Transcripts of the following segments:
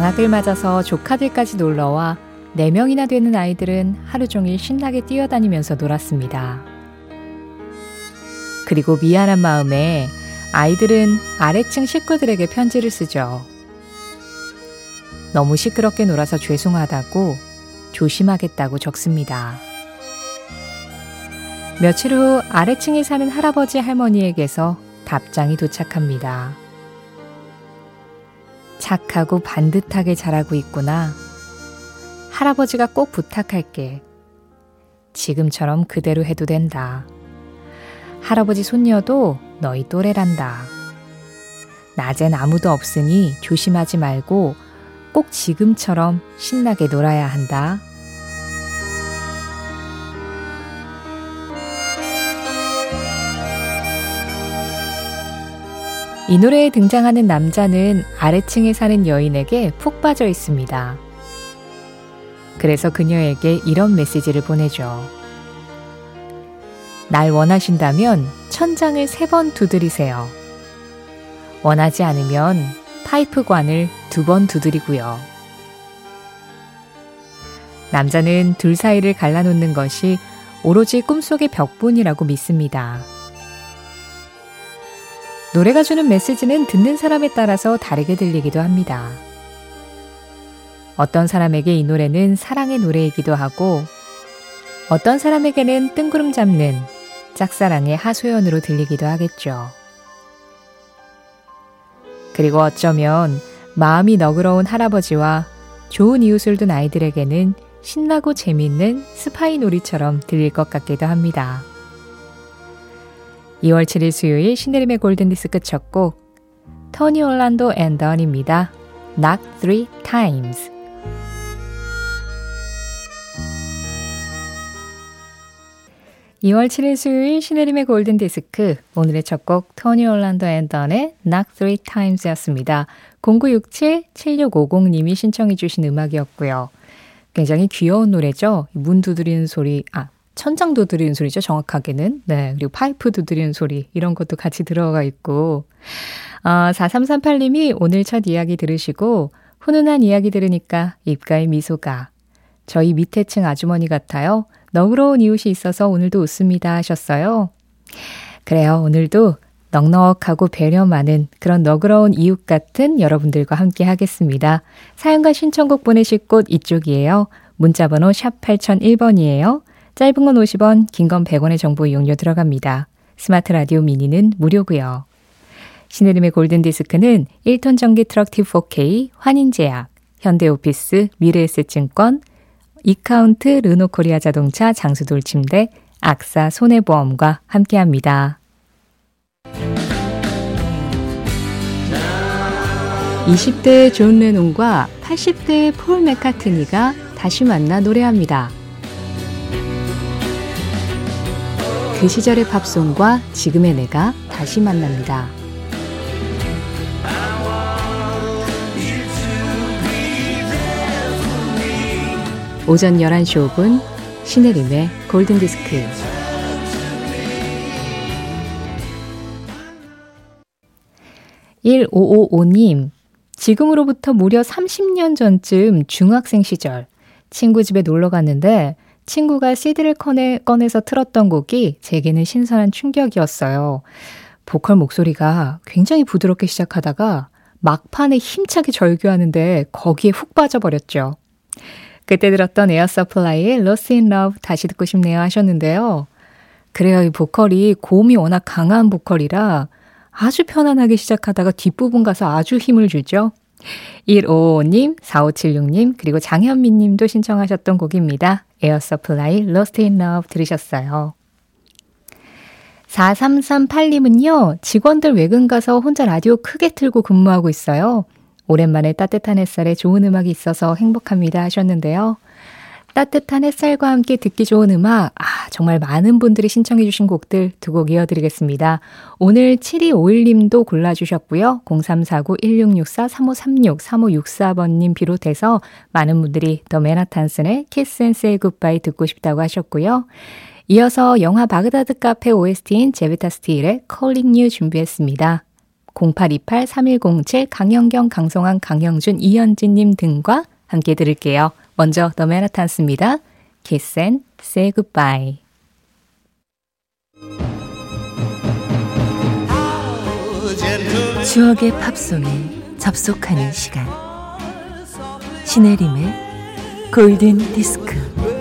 방학을 맞아서 조카들까지 놀러와 4명이나 되는 아이들은 하루 종일 신나게 뛰어다니면서 놀았습니다. 그리고 미안한 마음에 아이들은 아래층 식구들에게 편지를 쓰죠. 너무 시끄럽게 놀아서 죄송하다고 조심하겠다고 적습니다. 며칠 후 아래층에 사는 할아버지 할머니에게서 답장이 도착합니다. 착하고 반듯하게 자라고 있구나. 할아버지가 꼭 부탁할게. 지금처럼 그대로 해도 된다. 할아버지 손녀도 너희 또래란다. 낮엔 아무도 없으니 조심하지 말고 꼭 지금처럼 신나게 놀아야 한다. 이 노래에 등장하는 남자는 아래층에 사는 여인에게 푹 빠져 있습니다. 그래서 그녀에게 이런 메시지를 보내죠. 날 원하신다면 천장을 세 번 두드리세요. 원하지 않으면 파이프관을 두 번 두드리고요. 남자는 둘 사이를 갈라놓는 것이 오로지 꿈속의 벽분이라고 믿습니다. 노래가 주는 메시지는 듣는 사람에 따라서 다르게 들리기도 합니다. 어떤 사람에게 이 노래는 사랑의 노래이기도 하고 어떤 사람에게는 뜬구름 잡는 짝사랑의 하소연으로 들리기도 하겠죠. 그리고 어쩌면 마음이 너그러운 할아버지와 좋은 이웃을 둔 아이들에게는 신나고 재밌는 스파이 놀이처럼 들릴 것 같기도 합니다. 2월 7일 수요일 신혜림의 골든디스크 첫 곡, 토니 올란도 앤 던입니다. Knock Three Times. 2월 7일 수요일 신혜림의 골든 디스크 오늘의 첫 곡 토니 올란도 앤던의 Knock Three Times였습니다. 0967-7650님이 신청해 주신 음악이었고요. 굉장히 귀여운 노래죠. 문 두드리는 소리, 아 천장 두드리는 소리죠, 정확하게는. 네, 그리고 파이프 두드리는 소리, 이런 것도 같이 들어가 있고. 어, 4338님이 오늘 첫 이야기 들으시고, 훈훈한 이야기 들으니까 입가에 미소가. 저희 밑에 층 아주머니 같아요. 너그러운 이웃이 있어서 오늘도 웃습니다 하셨어요. 그래요, 오늘도 넉넉하고 배려 많은 그런 너그러운 이웃 같은 여러분들과 함께 하겠습니다. 사연과 신청곡 보내실 곳 이쪽이에요. 문자번호 샵 8001번이에요. 짧은 건 50원, 긴 건 100원의 정보 이용료 들어갑니다. 스마트 라디오 미니는 무료고요. 신혜림의 골든디스크는 1톤 전기 트럭 T4K, 환인제약, 현대오피스, 미래에셋증권, 이카운트 르노코리아 자동차 장수돌 침대, 악사 손해보험과 함께합니다. 20대 존 레논과 80대 폴 맥카트니가 다시 만나 노래합니다. 그 시절의 팝송과 지금의 내가 다시 만납니다. 오전 11시 5분 신혜림의 골든디스크 1555님 지금으로부터 무려 30년 전쯤 중학생 시절 친구 집에 놀러 갔는데 친구가 CD를 꺼내, 꺼내서 틀었던 곡이 제게는 신선한 충격이었어요. 보컬 목소리가 굉장히 부드럽게 시작하다가 막판에 힘차게 절규하는데 거기에 훅 빠져버렸죠. 그때 들었던 Air Supply의 Lost in Love 다시 듣고 싶네요 하셨는데요. 그래요. 이 보컬이 고음이 워낙 강한 보컬이라 아주 편안하게 시작하다가 뒷부분 가서 아주 힘을 주죠. 155님, 4576님, 그리고 장현미 님도 신청하셨던 곡입니다. Air Supply Lost in Love 들으셨어요. 4338님은요, 직원들 외근 가서 혼자 라디오 크게 틀고 근무하고 있어요. 오랜만에 따뜻한 햇살에 좋은 음악이 있어서 행복합니다 하셨는데요. 따뜻한 햇살과 함께 듣기 좋은 음악, 아, 정말 많은 분들이 신청해주신 곡들 두 곡 이어드리겠습니다. 오늘 7251님도 골라주셨고요. 0349-1664-3536-3564번님 비롯해서 많은 분들이 The Manhattans의 Kiss and Say Goodbye 듣고 싶다고 하셨고요. 이어서 영화 바그다드 카페 OST인 제베타 스틸의 Calling You 준비했습니다. 0828-3107, 강영경, 강성환, 강영준, 이현진님 등과 함께 들을게요. 먼저 더 메라탄스입니다. Kiss and Say Goodbye. 추억의 팝송에 접속하는 시간 신혜림의 골든 디스크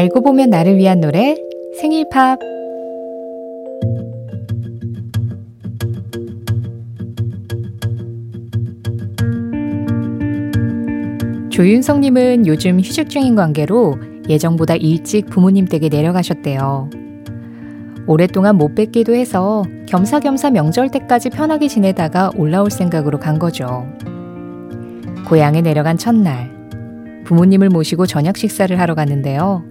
알고 보면 나를 위한 노래 생일 팝 조윤성님은 요즘 휴직 중인 관계로 예정보다 일찍 부모님 댁에 내려가셨대요. 오랫동안 못 뵙기도 해서 겸사겸사 명절 때까지 편하게 지내다가 올라올 생각으로 간 거죠. 고향에 내려간 첫날, 부모님을 모시고 저녁 식사를 하러 갔는데요.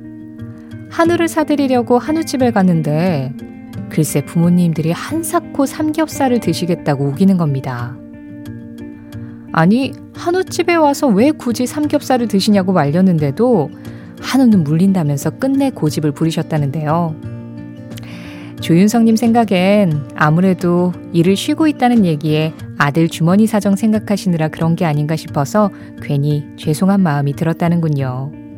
한우를 사드리려고 한우집에 갔는데 글쎄 부모님들이 한사코 삼겹살을 드시겠다고 우기는 겁니다. 아니, 한우집에 와서 왜 굳이 삼겹살을 드시냐고 말렸는데도 한우는 물린다면서 끝내 고집을 부리셨다는데요. 조윤성님 생각엔 아무래도 일을 쉬고 있다는 얘기에 아들 주머니 사정 생각하시느라 그런 게 아닌가 싶어서 괜히 죄송한 마음이 들었다는군요.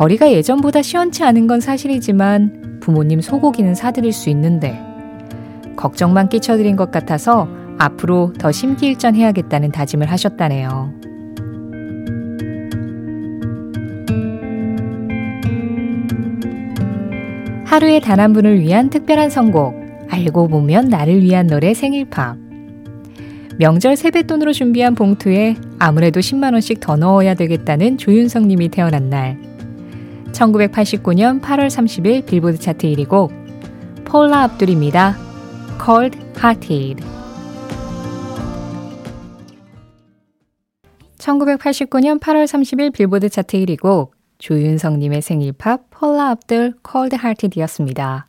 벌이가 예전보다 시원치 않은 건 사실이지만 부모님 소고기는 사드릴 수 있는데 걱정만 끼쳐드린 것 같아서 앞으로 더 심기일전해야겠다는 다짐을 하셨다네요. 하루에 단 한 분을 위한 특별한 선곡, 알고 보면 나를 위한 노래 생일팝. 명절 세뱃돈으로 준비한 봉투에 아무래도 10만원씩 더 넣어야 되겠다는 조윤성 님이 태어난 날. 1989년 8월 30일 빌보드 차트 1위 곡, 폴라 압둘입니다. Cold Hearted. 1989년 8월 30일 빌보드 차트 1위고 조윤성님의 생일 팝 폴라 압들 콜드 하트디였습니다.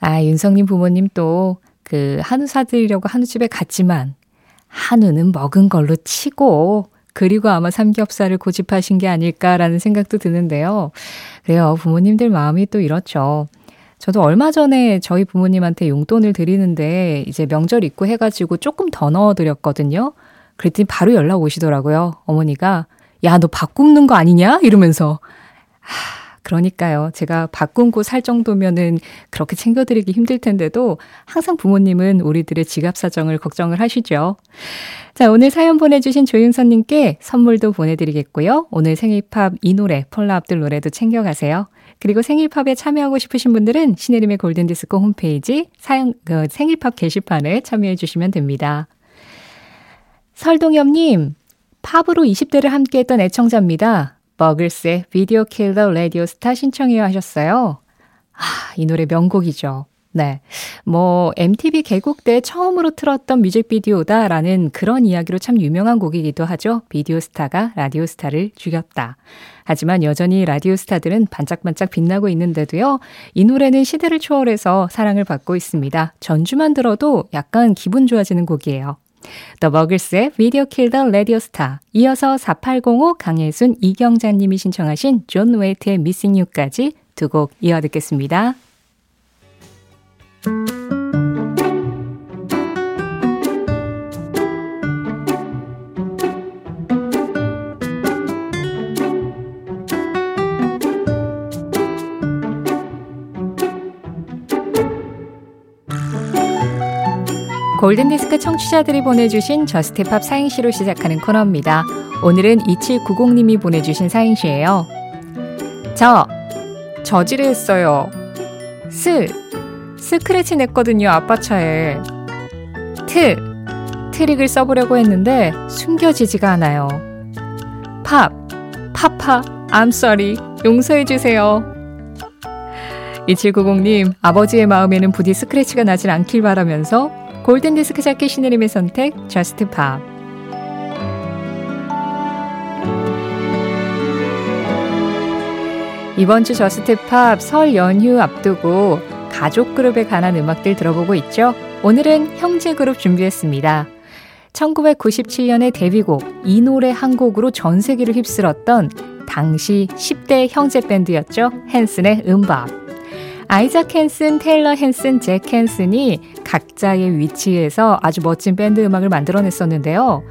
아 윤성님 부모님 또 그 한우 사드리려고 한우집에 갔지만 한우는 먹은 걸로 치고 그리고 아마 삼겹살을 고집하신 게 아닐까라는 생각도 드는데요. 그래요. 부모님들 마음이 또 이렇죠. 저도 얼마 전에 저희 부모님한테 용돈을 드리는데 이제 명절 있고 해가지고 조금 더 넣어드렸거든요. 그랬더니 바로 연락 오시더라고요. 어머니가 야, 너 밥 굽는 거 아니냐? 이러면서. 하, 그러니까요. 제가 밥 굶고 살 정도면은 그렇게 챙겨드리기 힘들 텐데도 항상 부모님은 우리들의 지갑 사정을 걱정을 하시죠. 자, 오늘 사연 보내주신 조윤선님께 선물도 보내드리겠고요. 오늘 생일팝 이 노래, 폴라 압들 노래도 챙겨가세요. 그리고 생일팝에 참여하고 싶으신 분들은 신혜림의 골든디스코 홈페이지 사연, 그 생일팝 게시판에 참여해 주시면 됩니다. 설동엽님, 팝으로 20대를 함께했던 애청자입니다. Buggles의 Video Killed the Radio Star 신청해요 하셨어요. 아, 이 노래 명곡이죠. 네. 뭐, MTV 개국 때 처음으로 틀었던 뮤직비디오다라는 그런 이야기로 참 유명한 곡이기도 하죠. 비디오 스타가 라디오 스타를 죽였다. 하지만 여전히 라디오 스타들은 반짝반짝 빛나고 있는데도요. 이 노래는 시대를 초월해서 사랑을 받고 있습니다. 전주만 들어도 약간 기분 좋아지는 곡이에요. The Buggles의 Video Killed the Radio Star 이어서 4805 강혜순 이경자님이 신청하신 존 웨이트의 Missing You까지 두 곡 이어 듣겠습니다. 골든디스크 청취자들이 보내주신 저스트팝 사행시로 시작하는 코너입니다. 오늘은 2790님이 보내주신 사행시예요. 저, 저지를 했어요. 스, 스크래치 냈거든요, 아빠 차에. 트, 트릭을 써보려고 했는데 숨겨지지가 않아요. 팝, Papa, I'm sorry, 용서해주세요. 2790님, 아버지의 마음에는 부디 스크래치가 나질 않길 바라면서 골든디스크자키 신혜림의 선택, 저스트 팝. 이번 주 저스트 팝 설 연휴 앞두고 가족 그룹에 관한 음악들 들어보고 있죠. 오늘은 형제 그룹 준비했습니다. 1997년의 데뷔곡 이 노래 한 곡으로 전 세계를 휩쓸었던 당시 10대 형제 밴드였죠. 헨슨의 음밥. 아이작 헨슨, 테일러 헨슨, 잭 헨슨이 각자의 위치에서 아주 멋진 밴드 음악을 만들어냈었는데요.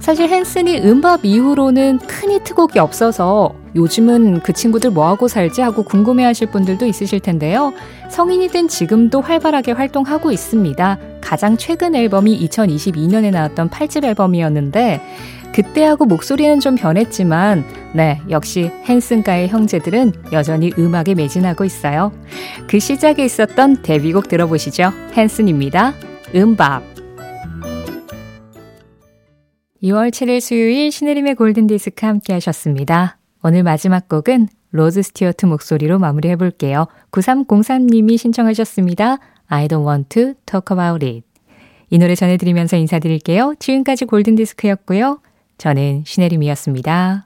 사실 헨슨이 음밥 이후로는 큰 히트곡이 없어서 요즘은 그 친구들 뭐하고 살지 하고 궁금해하실 분들도 있으실 텐데요. 성인이 된 지금도 활발하게 활동하고 있습니다. 가장 최근 앨범이 2022년에 나왔던 8집 앨범이었는데 그때하고 목소리는 좀 변했지만 네, 역시 핸슨가의 형제들은 여전히 음악에 매진하고 있어요. 그 시작에 있었던 데뷔곡 들어보시죠. 핸슨입니다. MMMBop 2월 7일 수요일 신혜림의 골든디스크 함께 하셨습니다. 오늘 마지막 곡은 로드 스튜어트 목소리로 마무리해 볼게요. 9303님이 신청하셨습니다. I don't want to talk about it. 이 노래 전해드리면서 인사드릴게요. 지금까지 골든디스크였고요. 저는 신혜림이었습니다.